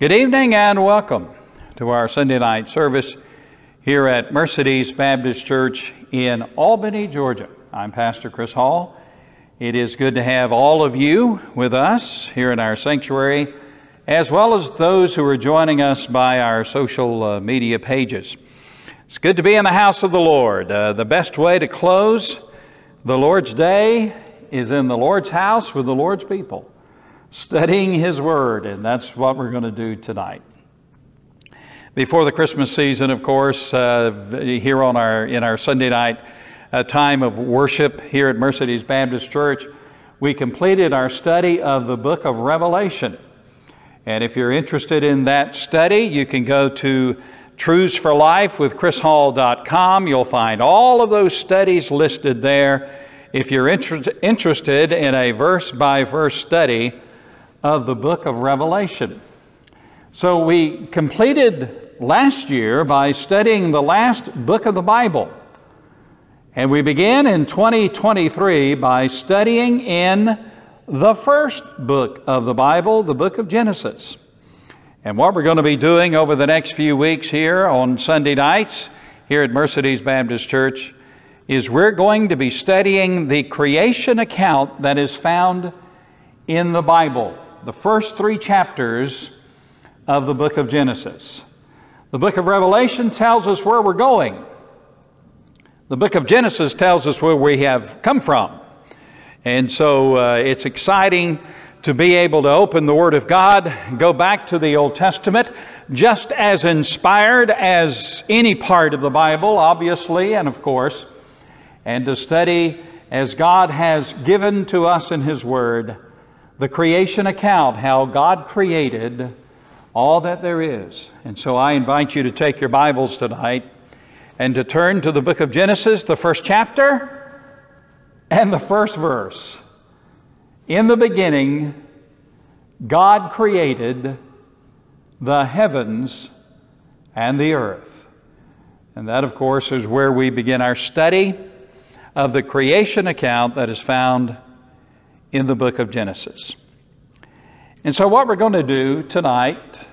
Good evening and welcome to our Sunday night service here at Mercedes Baptist Church in Albany, Georgia. I'm Pastor Chris Hall. It is good to have all of you with us here in our sanctuary, as well as those who are joining us by our social uh, media pages. It's good to be in the house of the Lord. Uh, the best way to close the Lord's day is in the Lord's house with the Lord's people studying His Word, and that's what we're going to do tonight. Before the Christmas season, of course, uh, here on our in our Sunday night uh, time of worship here at Mercedes Baptist Church, we completed our study of the book of Revelation. And if you're interested in that study, you can go to Truths for Life with chrishall.com. You'll find all of those studies listed there. If you're inter- interested in a verse by verse study, of the book of Revelation. So we completed last year by studying the last book of the Bible. And we began in 2023 by studying in the first book of the Bible, the book of Genesis. And what we're going to be doing over the next few weeks here on Sunday nights here at Mercedes Baptist Church is we're going to be studying the creation account that is found in the Bible the first three chapters of the book of Genesis. The book of Revelation tells us where we're going. The book of Genesis tells us where we have come from. And so uh, it's exciting to be able to open the Word of God, go back to the Old Testament, just as inspired as any part of the Bible, obviously, and of course, and to study as God has given to us in His Word the creation account, how God created all that there is. And so I invite you to take your Bibles tonight and to turn to the book of Genesis, the first chapter and the first verse. In the beginning, God created the heavens and the earth. And that, of course, is where we begin our study of the creation account that is found in the book of Genesis. And so, what we're going to do tonight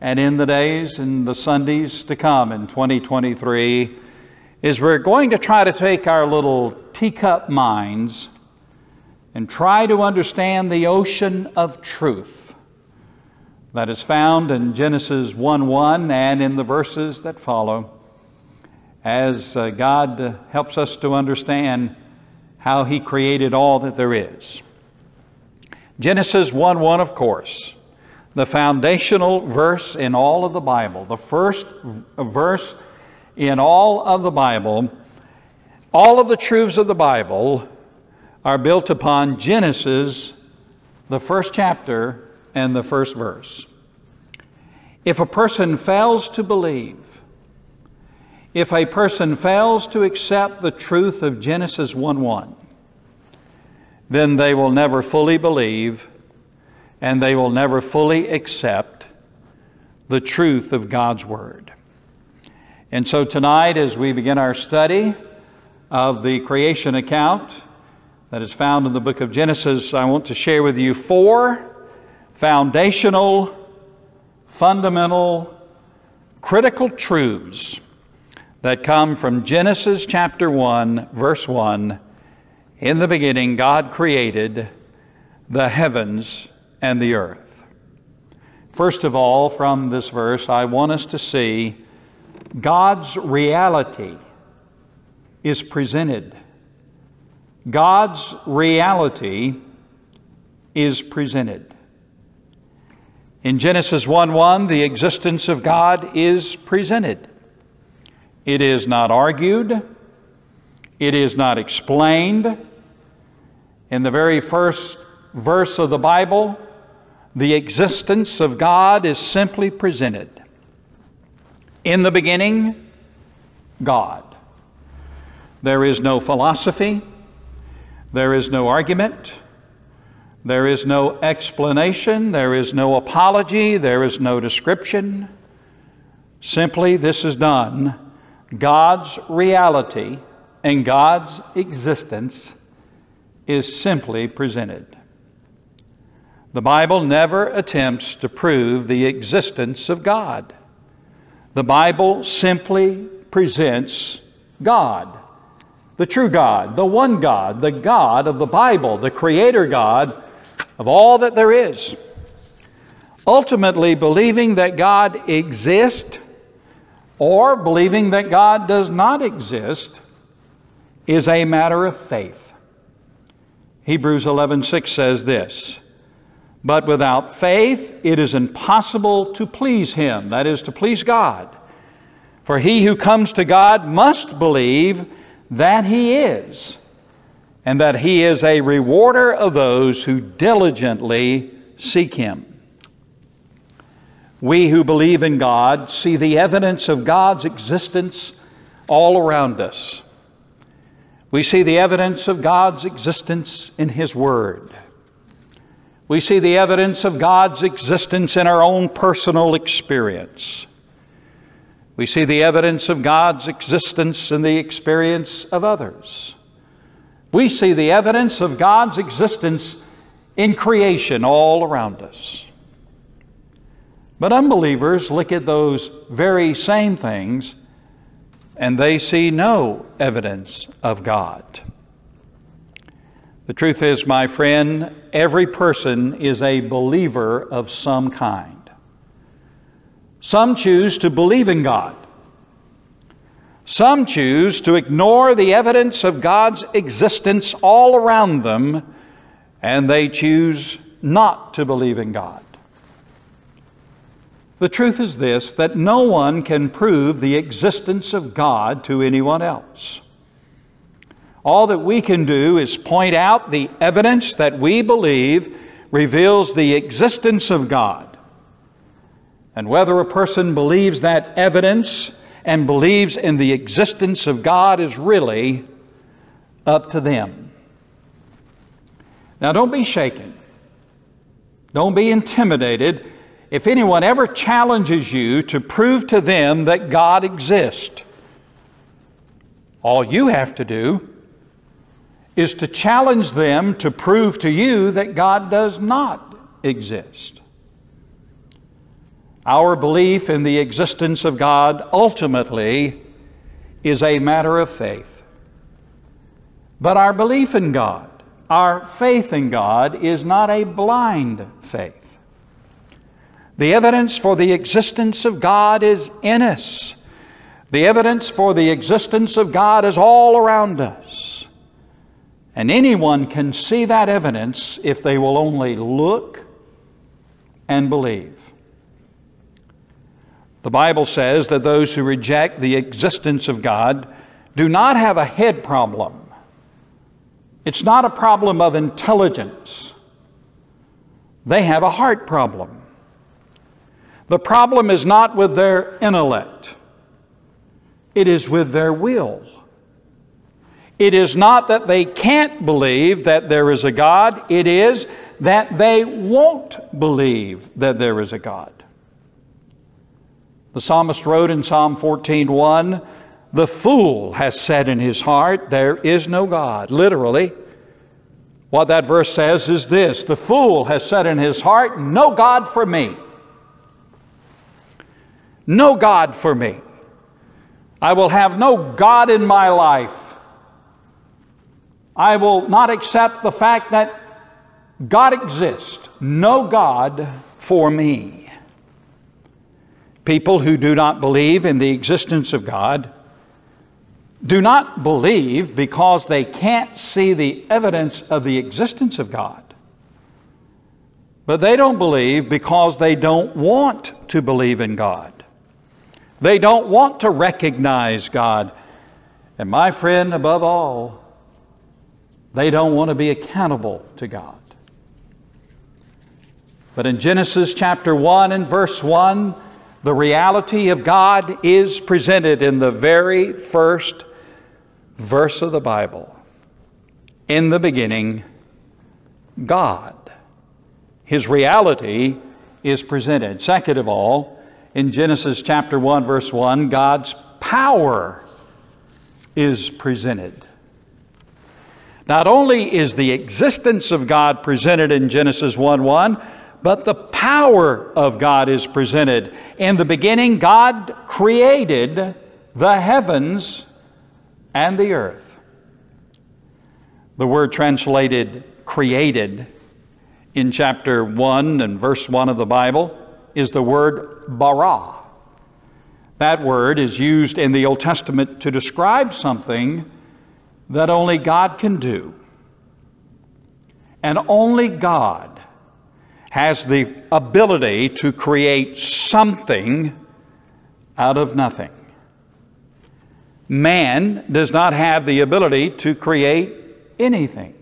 and in the days and the Sundays to come in 2023 is we're going to try to take our little teacup minds and try to understand the ocean of truth that is found in Genesis 1 1 and in the verses that follow as uh, God helps us to understand how He created all that there is. Genesis 1 1, of course, the foundational verse in all of the Bible, the first verse in all of the Bible. All of the truths of the Bible are built upon Genesis, the first chapter, and the first verse. If a person fails to believe, if a person fails to accept the truth of Genesis 1 1, then they will never fully believe and they will never fully accept the truth of God's Word. And so tonight, as we begin our study of the creation account that is found in the book of Genesis, I want to share with you four foundational, fundamental, critical truths that come from Genesis chapter 1, verse 1 in the beginning, God created the heavens and the earth. First of all, from this verse, I want us to see God's reality is presented. God's reality is presented. In Genesis 1 1, the existence of God is presented. It is not argued, it is not explained. In the very first verse of the Bible, the existence of God is simply presented. In the beginning, God. There is no philosophy, there is no argument, there is no explanation, there is no apology, there is no description. Simply, this is done. God's reality and God's existence is simply presented. The Bible never attempts to prove the existence of God. The Bible simply presents God, the true God, the one God, the God of the Bible, the Creator God of all that there is. Ultimately, believing that God exists or believing that God does not exist is a matter of faith. Hebrews 11:6 says this, but without faith it is impossible to please him, that is to please God. For he who comes to God must believe that he is, and that he is a rewarder of those who diligently seek him. We who believe in God see the evidence of God's existence all around us. We see the evidence of God's existence in His Word. We see the evidence of God's existence in our own personal experience. We see the evidence of God's existence in the experience of others. We see the evidence of God's existence in creation all around us. But unbelievers look at those very same things and they see no evidence of God. The truth is, my friend, every person is a believer of some kind. Some choose to believe in God. Some choose to ignore the evidence of God's existence all around them, and they choose not to believe in God. The truth is this that no one can prove the existence of God to anyone else. All that we can do is point out the evidence that we believe reveals the existence of God. And whether a person believes that evidence and believes in the existence of God is really up to them. Now, don't be shaken. Don't be intimidated if anyone ever challenges you to prove to them that God exists, all you have to do is to challenge them to prove to you that God does not exist. Our belief in the existence of God ultimately is a matter of faith. But our belief in God, our faith in God, is not a blind faith. The evidence for the existence of God is in us. The evidence for the existence of God is all around us. And anyone can see that evidence if they will only look and believe. The Bible says that those who reject the existence of God do not have a head problem. It's not a problem of intelligence. They have a heart problem. The problem is not with their intellect, it is with their will. It is not that they can't believe that there is a God, it is that they won't believe that there is a God. The psalmist wrote in Psalm 14:1, "The fool has said in his heart, there is no God." Literally, what that verse says is this, "The fool has said in his heart, no God for me." No God for me. I will have no God in my life. I will not accept the fact that God exists. No God for me. People who do not believe in the existence of God do not believe because they can't see the evidence of the existence of God. But they don't believe because they don't want to believe in God. They don't want to recognize God. And my friend, above all, they don't want to be accountable to God. But in Genesis chapter 1 and verse 1, the reality of God is presented in the very first verse of the Bible. In the beginning, God. His reality is presented. Second of all, in Genesis chapter 1, verse 1, God's power is presented. Not only is the existence of God presented in Genesis 1 1, but the power of God is presented. In the beginning, God created the heavens and the earth. The word translated created in chapter 1 and verse 1 of the Bible is the word bara. That word is used in the Old Testament to describe something that only God can do. And only God has the ability to create something out of nothing. Man does not have the ability to create anything.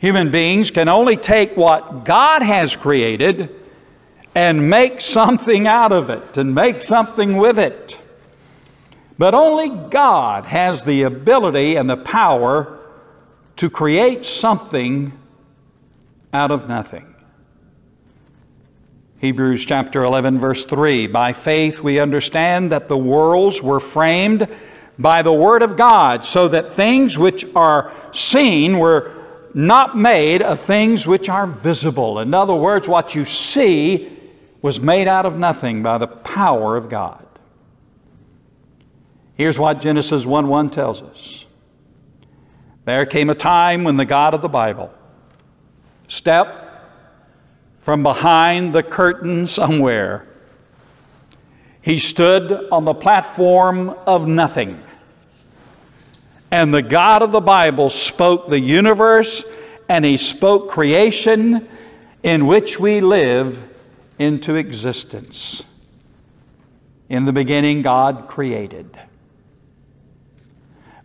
Human beings can only take what God has created and make something out of it and make something with it. But only God has the ability and the power to create something out of nothing. Hebrews chapter 11, verse 3 By faith we understand that the worlds were framed by the Word of God, so that things which are seen were not made of things which are visible. In other words, what you see was made out of nothing by the power of God. Here's what Genesis 1 1 tells us. There came a time when the God of the Bible stepped from behind the curtain somewhere. He stood on the platform of nothing. And the God of the Bible spoke the universe and He spoke creation in which we live into existence. In the beginning, God created.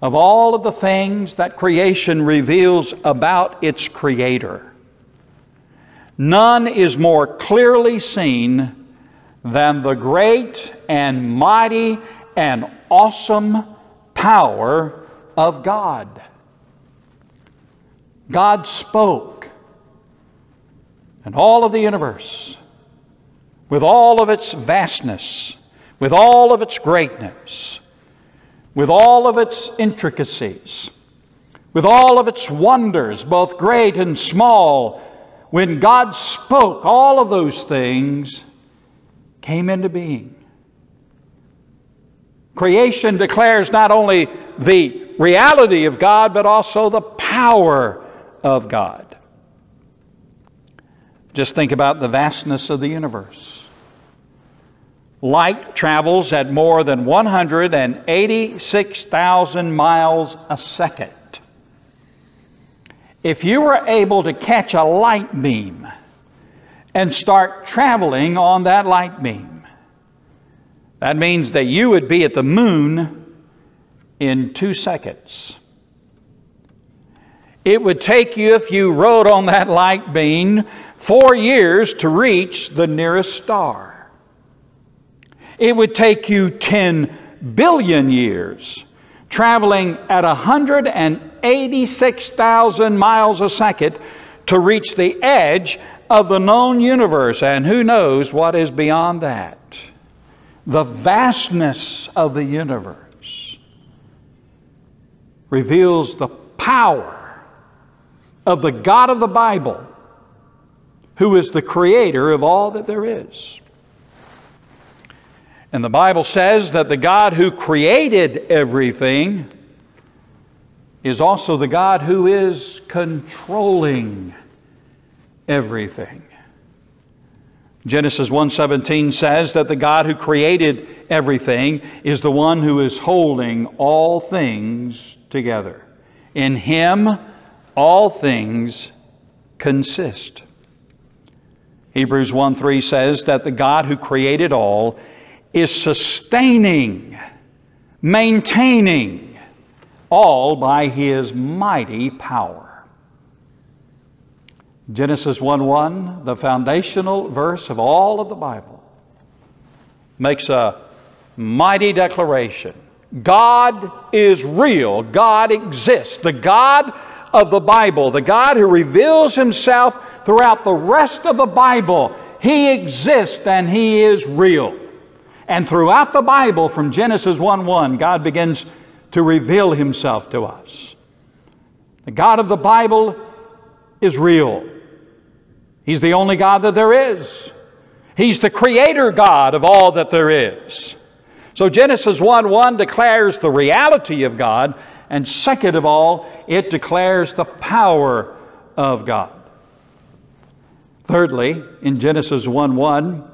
Of all of the things that creation reveals about its Creator, None is more clearly seen than the great and mighty and awesome power of God. God spoke, and all of the universe, with all of its vastness, with all of its greatness, with all of its intricacies, with all of its wonders, both great and small, when God spoke, all of those things came into being. Creation declares not only the reality of God, but also the power of God. Just think about the vastness of the universe. Light travels at more than 186,000 miles a second if you were able to catch a light beam and start traveling on that light beam, that means that you would be at the moon in two seconds. It would take you, if you rode on that light beam, four years to reach the nearest star. It would take you 10 billion years traveling at 186,000 miles a second to reach the edge of the known universe. And who knows what is beyond that? The vastness of the universe reveals the power of the God of the Bible, who is the creator of all that there is. And the Bible says that the God who created everything is also the God who is controlling everything. Genesis 1:17 says that the God who created everything is the one who is holding all things together. In him all things consist. Hebrews 1:3 says that the God who created all is sustaining, maintaining, all by his mighty power. Genesis 1 1, the foundational verse of all of the Bible, makes a mighty declaration. God is real. God exists. The God of the Bible, the God who reveals himself throughout the rest of the Bible, he exists and he is real. And throughout the Bible, from Genesis 1 1, God begins to reveal Himself to us. The God of the Bible is real. He's the only God that there is. He's the creator God of all that there is. So Genesis 1 1 declares the reality of God, and second of all, it declares the power of God. Thirdly, in Genesis 1 1,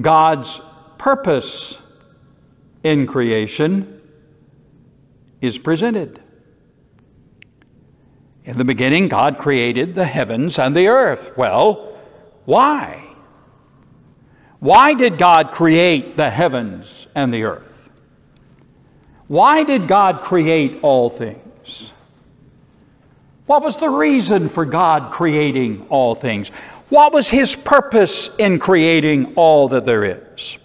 God's purpose in creation is presented. In the beginning, God created the heavens and the earth. Well, why? Why did God create the heavens and the earth? Why did God create all things? What was the reason for God creating all things? What was His purpose in creating all that there is?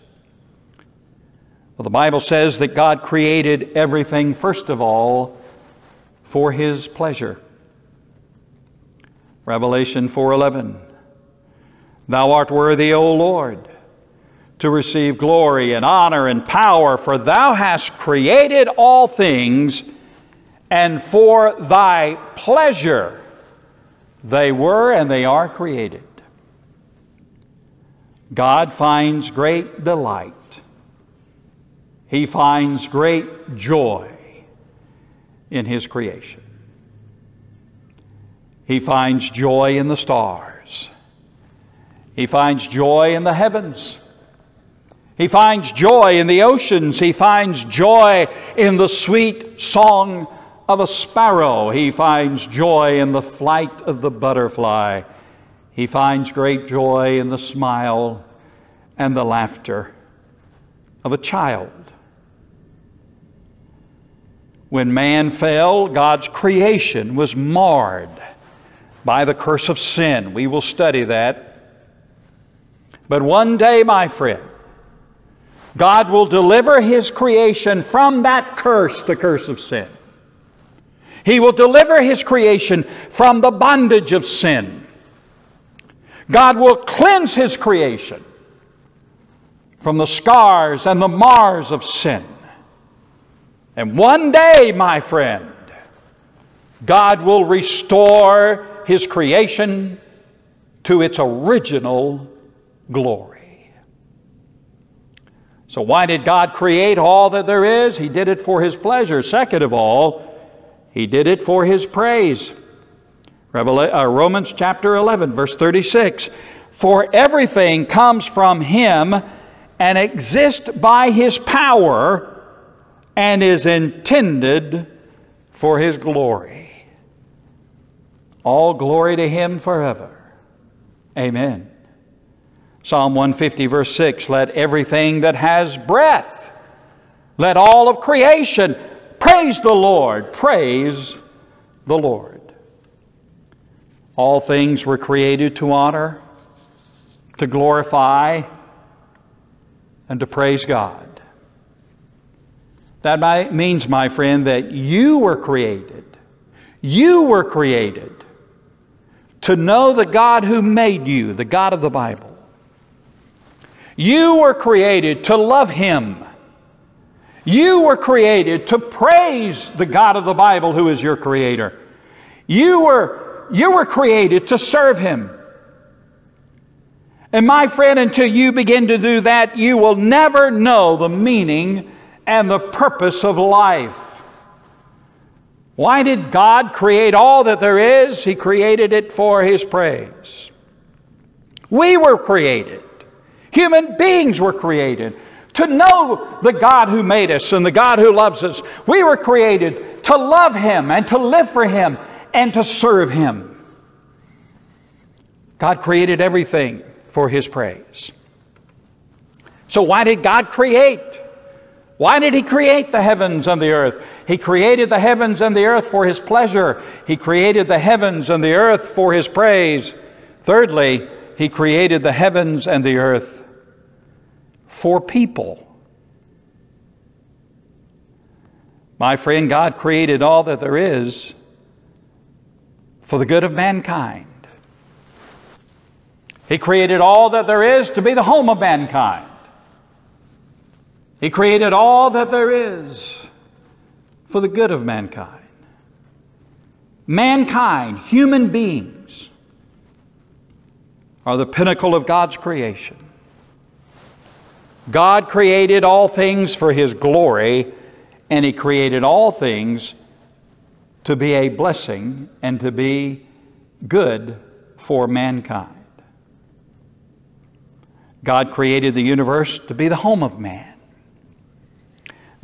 Well, the Bible says that God created everything, first of all, for His pleasure. Revelation 4:11 Thou art worthy, O Lord, to receive glory and honor and power, for thou hast created all things, and for thy pleasure they were and they are created. God finds great delight. He finds great joy in His creation. He finds joy in the stars. He finds joy in the heavens. He finds joy in the oceans. He finds joy in the sweet song of a sparrow. He finds joy in the flight of the butterfly. He finds great joy in the smile and the laughter of a child. When man fell, God's creation was marred by the curse of sin. We will study that. But one day, my friend, God will deliver His creation from that curse, the curse of sin. He will deliver His creation from the bondage of sin. God will cleanse His creation from the scars and the mars of sin. And one day, my friend, God will restore His creation to its original glory. So, why did God create all that there is? He did it for His pleasure. Second of all, He did it for His praise. Uh, Romans chapter 11, verse 36. For everything comes from Him and exists by His power and is intended for His glory. All glory to Him forever. Amen. Psalm 150, verse 6 Let everything that has breath, let all of creation praise the Lord. Praise the Lord. All things were created to honor, to glorify, and to praise God. That means, my friend, that you were created. You were created to know the God who made you, the God of the Bible. You were created to love Him. You were created to praise the God of the Bible who is your creator. You were, you were created to serve Him. And my friend, until you begin to do that, you will never know the meaning and the purpose of life. Why did God create all that there is? He created it for His praise. We were created Human beings were created to know the God who made us and the God who loves us. We were created to love Him and to live for Him and to serve Him. God created everything for His praise. So, why did God create? Why did He create the heavens and the earth? He created the heavens and the earth for His pleasure. He created the heavens and the earth for His praise. Thirdly, He created the heavens and the earth for people. My friend, God created all that there is for the good of mankind. He created all that there is to be the home of mankind. He created all that there is for the good of mankind. mankind, human beings, are the pinnacle of God's creation. God created all things for His glory, and He created all things to be a blessing and to be good for mankind. God created the universe to be the home of man.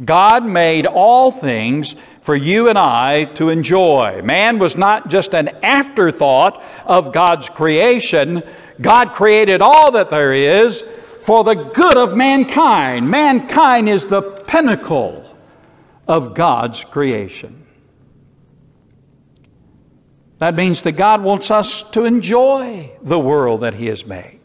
God made all things for you and I to enjoy. Man was not just an afterthought of God's creation, God created all that there is for the good of mankind. Mankind is the pinnacle of God's creation. That means that God wants us to enjoy the world that He has made.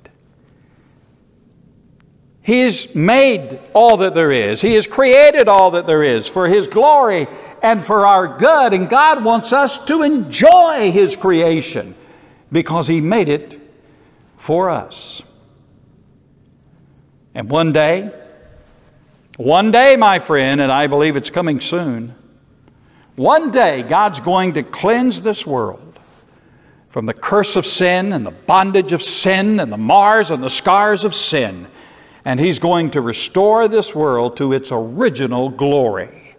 He has made all that there is. He has created all that there is for His glory and for our good. And God wants us to enjoy His creation because He made it for us. And one day, one day, my friend, and I believe it's coming soon, one day God's going to cleanse this world from the curse of sin and the bondage of sin and the mars and the scars of sin and He's going to restore this world to its original glory.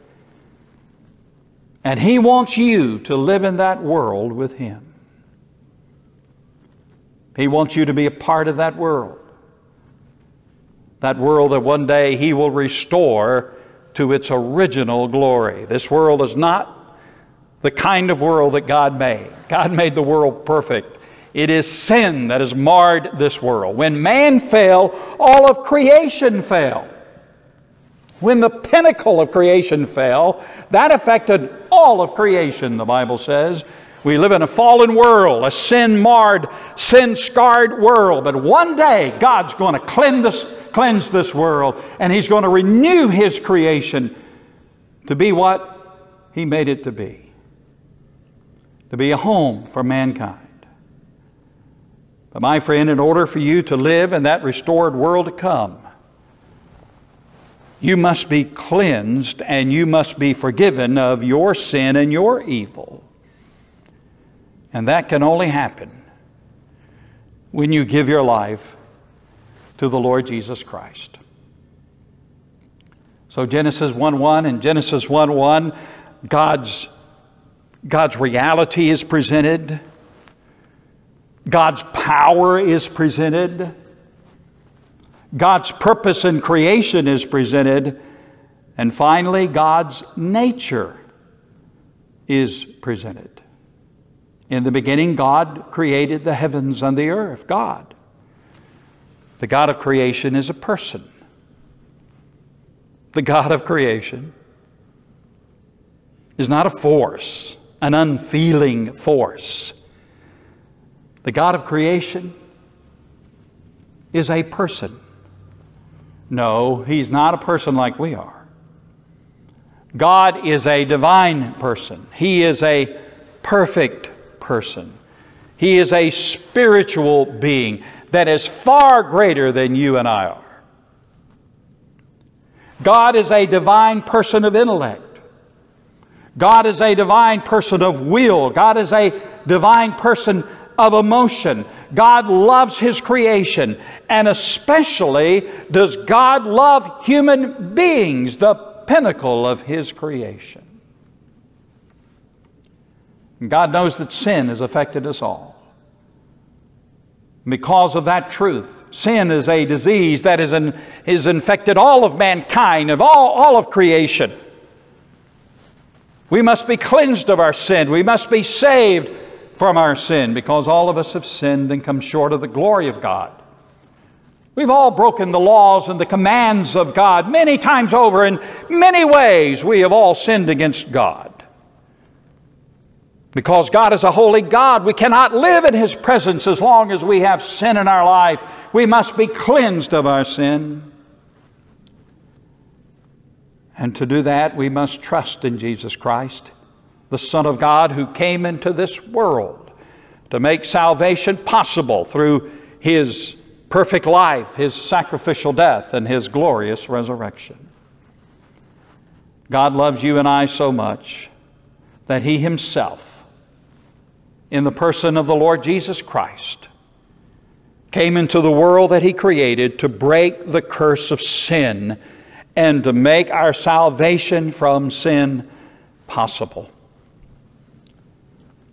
And He wants you to live in that world with Him. He wants you to be a part of that world. That world that one day He will restore to its original glory. This world is not the kind of world that God made. God made the world perfect. It is sin that has marred this world. When man fell, all of creation fell. When the pinnacle of creation fell, that affected all of creation, the Bible says. We live in a fallen world, a sin marred, sin scarred world. But one day, God's going to cleanse this, cleanse this world, and He's going to renew His creation to be what He made it to be to be a home for mankind. But, my friend, in order for you to live in that restored world to come, you must be cleansed and you must be forgiven of your sin and your evil. And that can only happen when you give your life to the Lord Jesus Christ. So Genesis 1:1 and Genesis 1:1 God's God's reality is presented. God's power is presented. God's purpose in creation is presented. And finally, God's nature is presented. In the beginning, God created the heavens and the earth. God. The God of creation is a person. The God of creation is not a force, an unfeeling force. The God of creation is a person. No, he's not a person like we are. God is a divine person. He is a perfect person. He is a spiritual being that is far greater than you and I are. God is a divine person of intellect. God is a divine person of will. God is a divine person of emotion. God loves His creation, and especially does God love human beings, the pinnacle of His creation. God knows that sin has affected us all. Because of that truth, sin is a disease that is, in, is infected all of mankind, of all, all of creation. We must be cleansed of our sin. We must be saved from our sin because all of us have sinned and come short of the glory of God. We've all broken the laws and the commands of God many times over. In many ways, we have all sinned against God. Because God is a holy God, we cannot live in His presence as long as we have sin in our life. We must be cleansed of our sin. And to do that, we must trust in Jesus Christ the Son of God who came into this world to make salvation possible through his perfect life, his sacrificial death, and his glorious resurrection. God loves you and I so much that he himself in the person of the Lord Jesus Christ, came into the world that He created to break the curse of sin and to make our salvation from sin possible.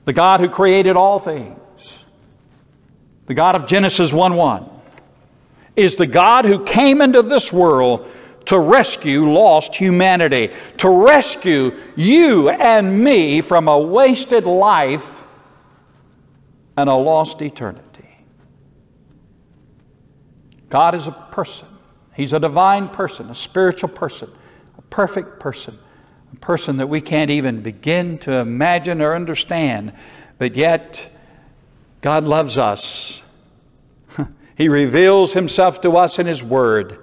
The God who created all things, the God of Genesis 1 1, is the God who came into this world to rescue lost humanity, to rescue you and me from a wasted life and a lost eternity. God is a person. He's a divine person, a spiritual person, a perfect person, a person that we can't even begin to imagine or understand, but yet God loves us. he reveals Himself to us in His Word,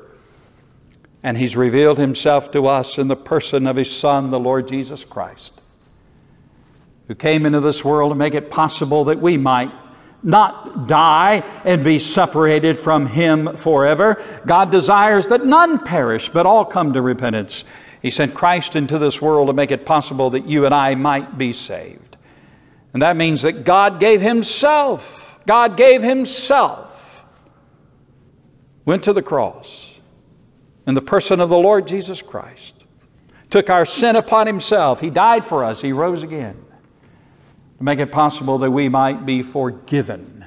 and He's revealed Himself to us in the person of His Son, the Lord Jesus Christ, who came into this world to make it possible that we might not die and be separated from Him forever. God desires that none perish, but all come to repentance. He sent Christ into this world to make it possible that you and I might be saved. And that means that God gave Himself, God gave Himself, went to the cross in the person of the Lord Jesus Christ, took our sin upon Himself. He died for us, He rose again to make it possible that we might be forgiven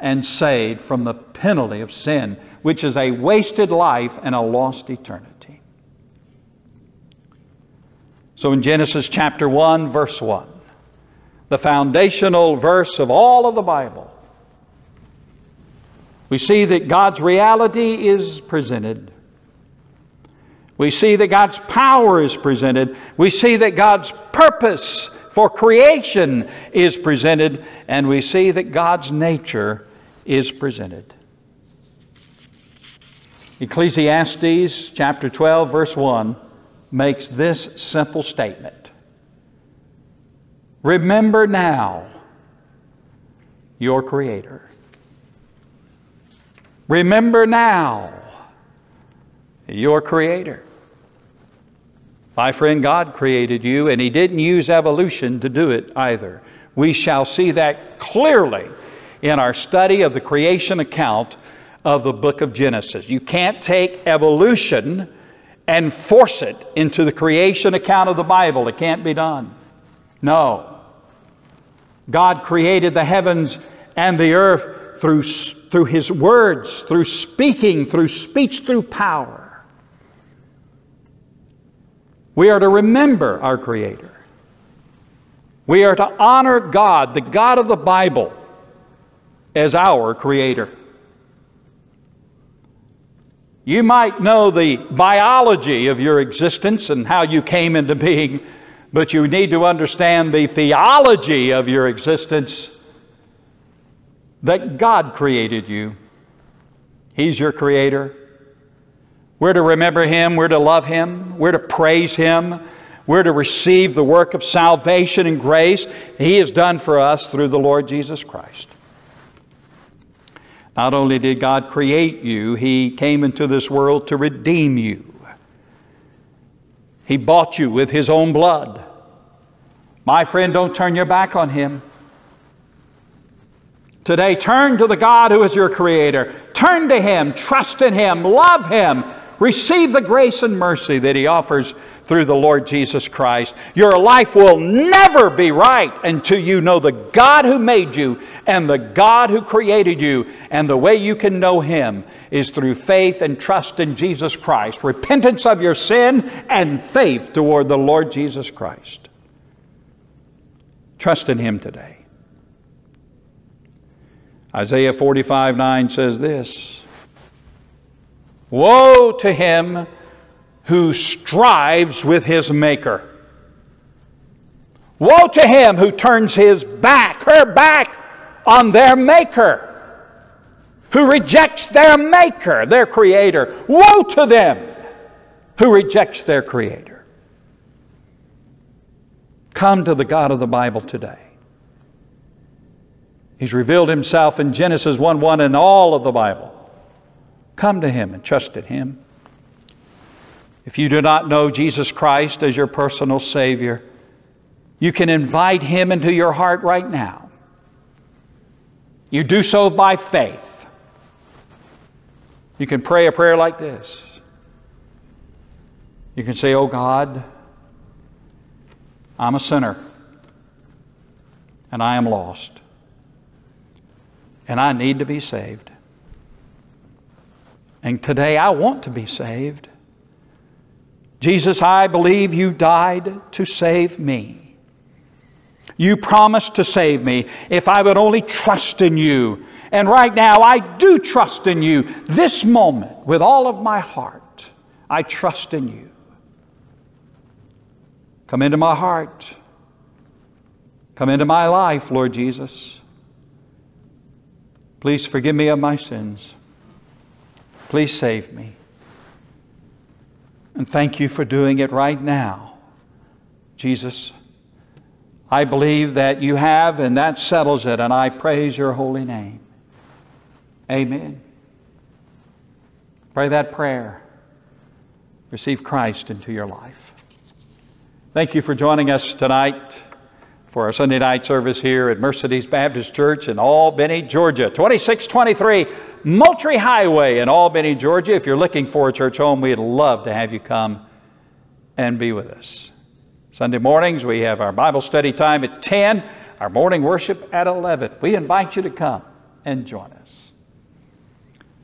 and saved from the penalty of sin, which is a wasted life and a lost eternity. So in Genesis chapter 1, verse 1, the foundational verse of all of the Bible, we see that God's reality is presented. We see that God's power is presented. We see that God's purpose for creation is presented, and we see that God's nature is presented. Ecclesiastes chapter 12, verse 1 makes this simple statement Remember now your Creator. Remember now your Creator. My friend, God created you, and He didn't use evolution to do it either. We shall see that clearly in our study of the creation account of the book of Genesis. You can't take evolution and force it into the creation account of the Bible. It can't be done. No. God created the heavens and the earth through, through His words, through speaking, through speech, through power. We are to remember our Creator. We are to honor God, the God of the Bible, as our Creator. You might know the biology of your existence and how you came into being, but you need to understand the theology of your existence that God created you. He's your Creator. We're to remember Him, we're to love Him, we're to praise Him, we're to receive the work of salvation and grace He has done for us through the Lord Jesus Christ. Not only did God create you, He came into this world to redeem you. He bought you with His own blood. My friend, don't turn your back on Him. Today, turn to the God who is your Creator. Turn to Him, trust in Him, love Him, Receive the grace and mercy that He offers through the Lord Jesus Christ. Your life will never be right until you know the God who made you and the God who created you. And the way you can know Him is through faith and trust in Jesus Christ, repentance of your sin, and faith toward the Lord Jesus Christ. Trust in Him today. Isaiah 45 9 says this. Woe to him who strives with his Maker. Woe to him who turns his back, her back, on their Maker, who rejects their Maker, their Creator. Woe to them who rejects their Creator. Come to the God of the Bible today. He's revealed himself in Genesis 1 1 and all of the Bible. Come to Him and trust in Him. If you do not know Jesus Christ as your personal Savior, you can invite Him into your heart right now. You do so by faith. You can pray a prayer like this. You can say, Oh God, I'm a sinner and I am lost and I need to be saved. And today I want to be saved. Jesus, I believe you died to save me. You promised to save me if I would only trust in you. And right now, I do trust in you. This moment, with all of my heart, I trust in you. Come into my heart. Come into my life, Lord Jesus. Please forgive me of my sins. Please save me. And thank you for doing it right now, Jesus. I believe that you have, and that settles it, and I praise your holy name. Amen. Pray that prayer. Receive Christ into your life. Thank you for joining us tonight for our Sunday night service here at Mercedes Baptist Church in Albany, Georgia. 2623 Moultrie Highway in Albany, Georgia. If you're looking for a church home, we'd love to have you come and be with us. Sunday mornings, we have our Bible study time at 10, our morning worship at 11. We invite you to come and join us.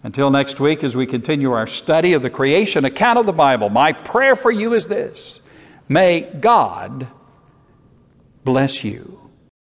Until next week, as we continue our study of the creation account of the Bible, my prayer for you is this May God bless you.